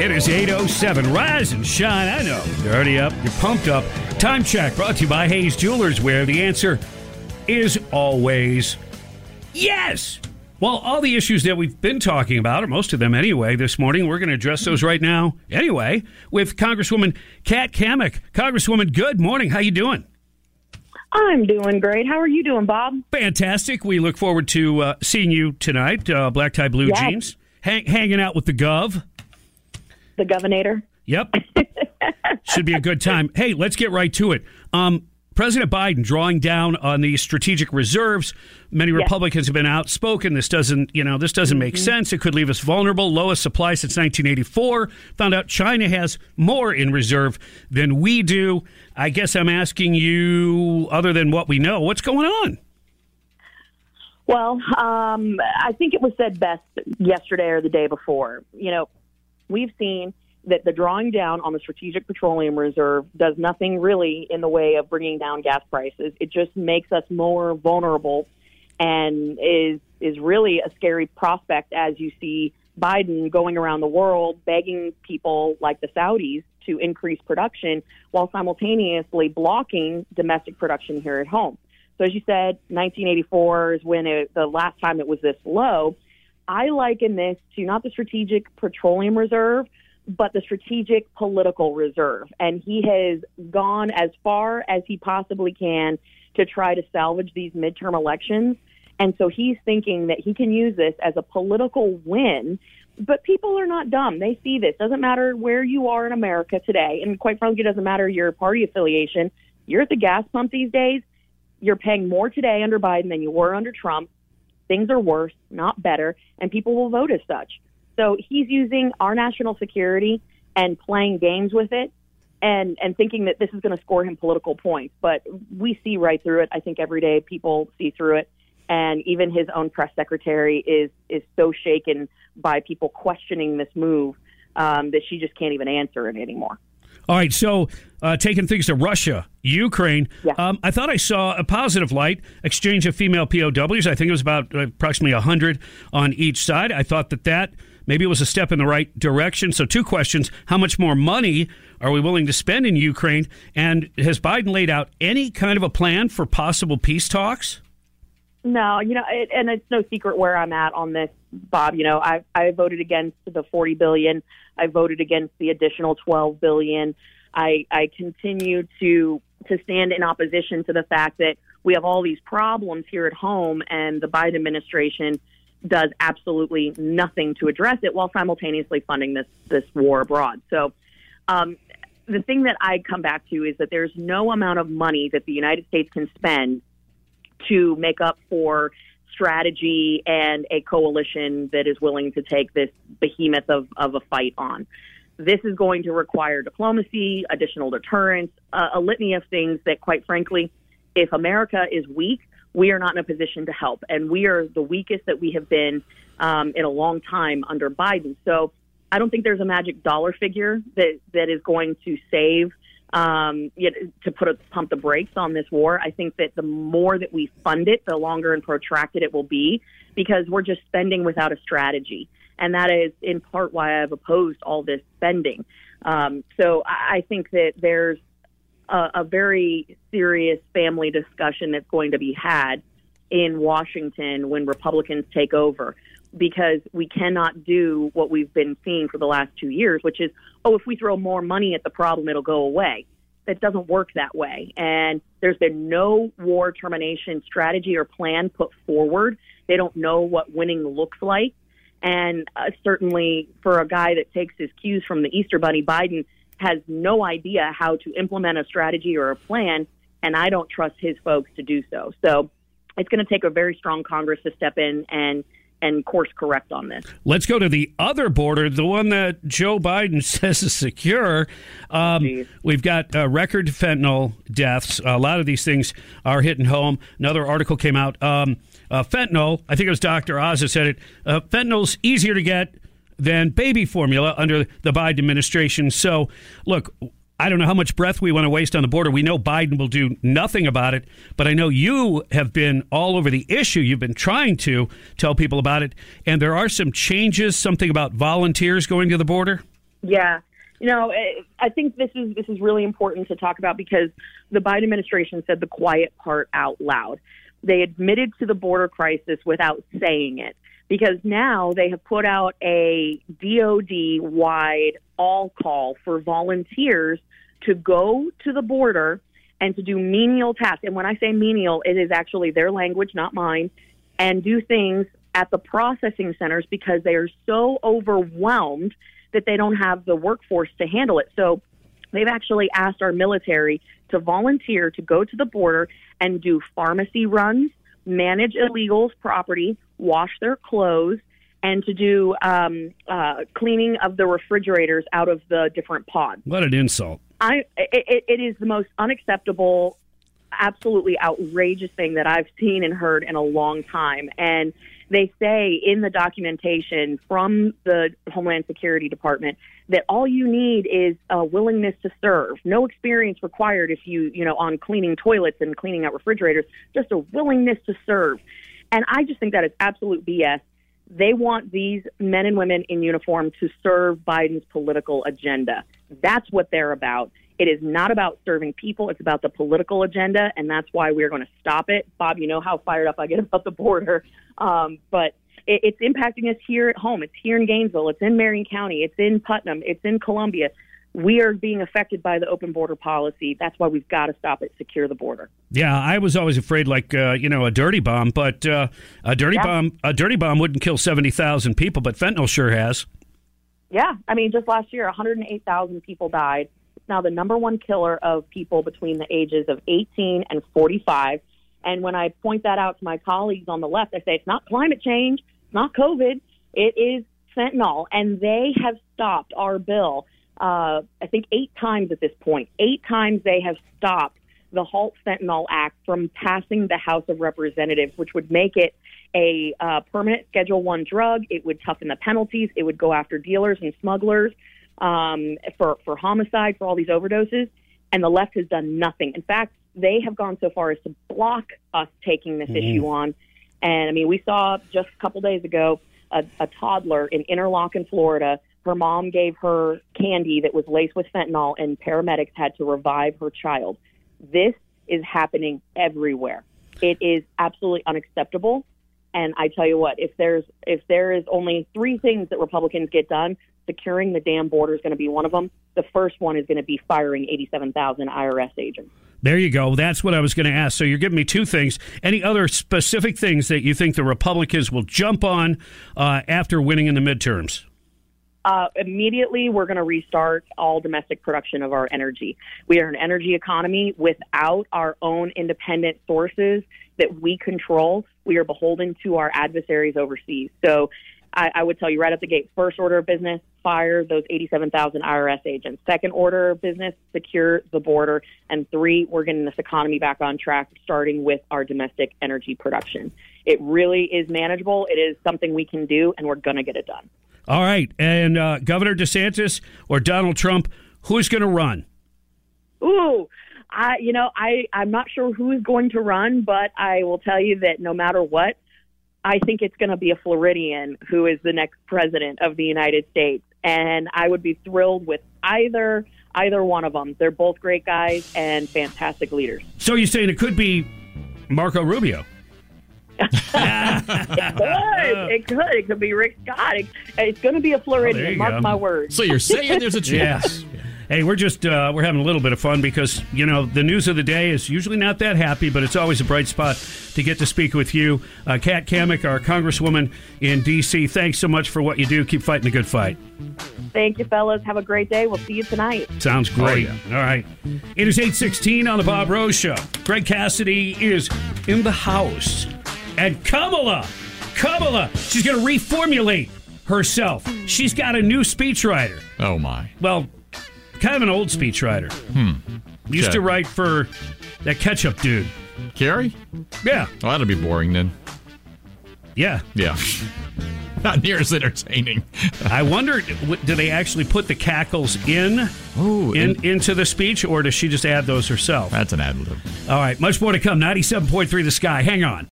It is 807. Rise and shine. I know. You're already up. You're pumped up. Time check brought to you by Hayes Jewelers, where the answer is always yes. Well, all the issues that we've been talking about, or most of them anyway, this morning, we're going to address those right now anyway with Congresswoman Kat Cammack. Congresswoman, good morning. How you doing? I'm doing great. How are you doing, Bob? Fantastic. We look forward to uh, seeing you tonight. Uh, black tie, blue Yes. jeans, hang, hanging out with the Gov. The governor. Yep. Should be a good time. Hey, let's get right to it. Um, President Biden drawing down on the strategic reserves. Many Republicans have been outspoken. This doesn't, you know, this doesn't make sense. It could leave us vulnerable. Lowest supply since 1984. Found out China has more in reserve than we do. I guess I'm asking you, other than what we know, what's going on? Well, um, I think it was said best yesterday or the day before. You know, we've seen that the drawing down on the Strategic Petroleum Reserve does nothing really in the way of bringing down gas prices. It just makes us more vulnerable and is is really a scary prospect as you see Biden going around the world begging people like the Saudis to increase production while simultaneously blocking domestic production here at home. So as you said, 1984 is when it, the last time it was this low. I liken this to not the strategic petroleum reserve, but the strategic political reserve. And he has gone as far as he possibly can to try to salvage these midterm elections. And so he's thinking that he can use this as a political win. But people are not dumb. They see this. Doesn't matter where you are in America today. And quite frankly, it doesn't matter your party affiliation. You're at the gas pump these days. You're paying more today under Biden than you were under Trump. Things are worse, not better, and people will vote as such. So he's using our national security and playing games with it and and thinking that this is going to score him political points. But we see right through it. I think every day people see through it, and even his own press secretary is is so shaken by people questioning this move um, that she just can't even answer it anymore. All right, so uh, taking things to Russia, Ukraine. Yeah. Um, I thought I saw a positive light exchange of female POWs. I think it was about uh, approximately 100 on each side. I thought that that maybe it was a step in the right direction. So, two questions How much more money are we willing to spend in Ukraine? And has Biden laid out any kind of a plan for possible peace talks? No, you know, it, and it's no secret where I'm at on this, Bob. You know, I I voted against the 40 billion. I voted against the additional 12 billion. I I continue to to stand in opposition to the fact that we have all these problems here at home, and the Biden administration does absolutely nothing to address it, while simultaneously funding this this war abroad. So. Um, the thing that I come back to is that there's no amount of money that the United States can spend to make up for strategy and a coalition that is willing to take this behemoth of, of a fight on. This is going to require diplomacy, additional deterrence, a litany of things that, quite frankly, if America is weak, we are not in a position to help. And we are the weakest that we have been um, in a long time under Biden. So I don't think there's a magic dollar figure that, that is going to save um, you know, to put a pump the brakes on this war. I think that the more that we fund it, the longer and protracted it will be because we're just spending without a strategy. And that is in part why I've opposed all this spending. Um, so I I think that there's a, a very serious family discussion that's going to be had in Washington when Republicans take over because we cannot do what we've been seeing for the last two years, which is, oh, if we throw more money at the problem, it'll go away. That doesn't work that way. And there's been no war termination strategy or plan put forward. They don't know what winning looks like. And uh, certainly for a guy that takes his cues from the Easter Bunny, Biden has no idea how to implement a strategy or a plan. And I don't trust his folks to do so. So it's going to take a very strong Congress to step in and and course correct on this. Let's go to the other border, the one that Joe Biden says is secure. Um, we've got uh, record fentanyl deaths. A lot of these things are hitting home. Another article came out. Um, uh, fentanyl, I think it was Dr. Oz that said it. Uh, fentanyl's easier to get than baby formula under the Biden administration. So, look, I don't know how much breath we want to waste on the border. We know Biden will do nothing about it, but I know you have been all over the issue. You've been trying to tell people about it, and there are some changes, something about volunteers going to the border. Yeah. You know, eh, I think this is this is really important to talk about because the Biden administration said the quiet part out loud. They admitted to the border crisis without saying it because now they have put out a DoD wide all call for volunteers to go to the border and to do menial tasks. And when I say menial, it is actually their language, not mine, and do things at the processing centers because they are so overwhelmed that they don't have the workforce to handle it. So they've actually asked our military to volunteer to go to the border and do pharmacy runs, manage illegals' property, wash their clothes, and to do um, uh, cleaning of the refrigerators out of the different pods. What an insult! I it, it is the most unacceptable, absolutely outrageous thing that I've seen and heard in a long time, and they say in the documentation from the Homeland Security Department that all you need is a willingness to serve. No experience required if you, you know, on cleaning toilets and cleaning out refrigerators, just a willingness to serve. And I just think that is absolute BS. They want these men and women in uniform to serve Biden's political agenda. That's what they're about. It is not about serving people. It's about the political agenda, and that's why we're going to stop it. Bob, you know how fired up I get about the border, um, but it, it's impacting us here at home. It's here in Gainesville. It's in Marion County. It's in Putnam. It's in Columbia. We are being affected by the open border policy. That's why we've got to stop it. Secure the border. Yeah, I was always afraid, like uh, you know, a dirty bomb, but uh, a dirty yeah. bomb, a dirty bomb wouldn't kill seventy thousand people, but fentanyl sure has. Yeah, I mean, just last year, one hundred and eight thousand people died now the number one killer of people between the ages of 18 and 45. And when I point that out to my colleagues on the left, I say it's not climate change, it's not COVID, it is fentanyl. And they have stopped our bill, uh, I think, eight times at this point. Eight times they have stopped the Halt Fentanyl Act from passing the House of Representatives, which would make it a uh, permanent Schedule One drug. It would toughen the penalties. It would go after dealers and smugglers um, for for homicide, for all these overdoses, and the left has done nothing. In fact, they have gone so far as to block us taking this mm-hmm. issue on. And I mean, we saw just a couple days ago a, a toddler in Interlachen, Florida. Her mom gave her candy that was laced with fentanyl, and paramedics had to revive her child. This is happening everywhere. It is absolutely unacceptable. And I tell you what, if there's if there is only three things that Republicans get done, securing the damn border is going to be one of them. The first one is going to be firing 87,000 IRS agents. There you go. That's what I was going to ask. So you're giving me two things. Any other specific things that you think the Republicans will jump on uh, after winning in the midterms? Uh, immediately, we're going to restart all domestic production of our energy. We are an energy economy without our own independent sources that we control. We are beholden to our adversaries overseas. So I, I would tell you right at the gate first order of business, fire those 87,000 IRS agents. Second order of business, secure the border. And three, we're getting this economy back on track, starting with our domestic energy production. It really is manageable. It is something we can do, and we're going to get it done. All right. And uh, Governor DeSantis or Donald Trump, who's going to run? Ooh. I, you know, I, I'm not sure who's going to run, but I will tell you that no matter what, I think it's going to be a Floridian who is the next president of the United States, and I would be thrilled with either either one of them. They're both great guys and fantastic leaders. So you're saying it could be Marco Rubio? It could. It could. It could be Rick Scott. It, it's going to be a Floridian. Oh, mark go. my words. So you're saying there's a chance? yes. Hey, we're just uh, we're having a little bit of fun because you know the news of the day is usually not that happy, but it's always a bright spot to get to speak with you, uh, Kat Cammack, our Congresswoman in D.C. Thanks so much for what you do. Keep fighting the good fight. Thank you, fellas. Have a great day. We'll see you tonight. Sounds great. Oh, yeah. All right. It is 816 on the Bob Rose Show. Greg Cassidy is in the house. And Kamala, Kamala, she's going to reformulate herself. She's got a new speechwriter. Oh, my. Well, kind of an old speechwriter. Hmm. Used okay. to write for that ketchup dude. Kerry? Yeah. Well, that'll be boring then. Yeah. Yeah. Not near as entertaining. I wonder, do they actually put the cackles in, Ooh, in, in into the speech, or does she just add those herself? That's an ad lib. All right, much more to come. Ninety-seven point three, the sky. Hang on.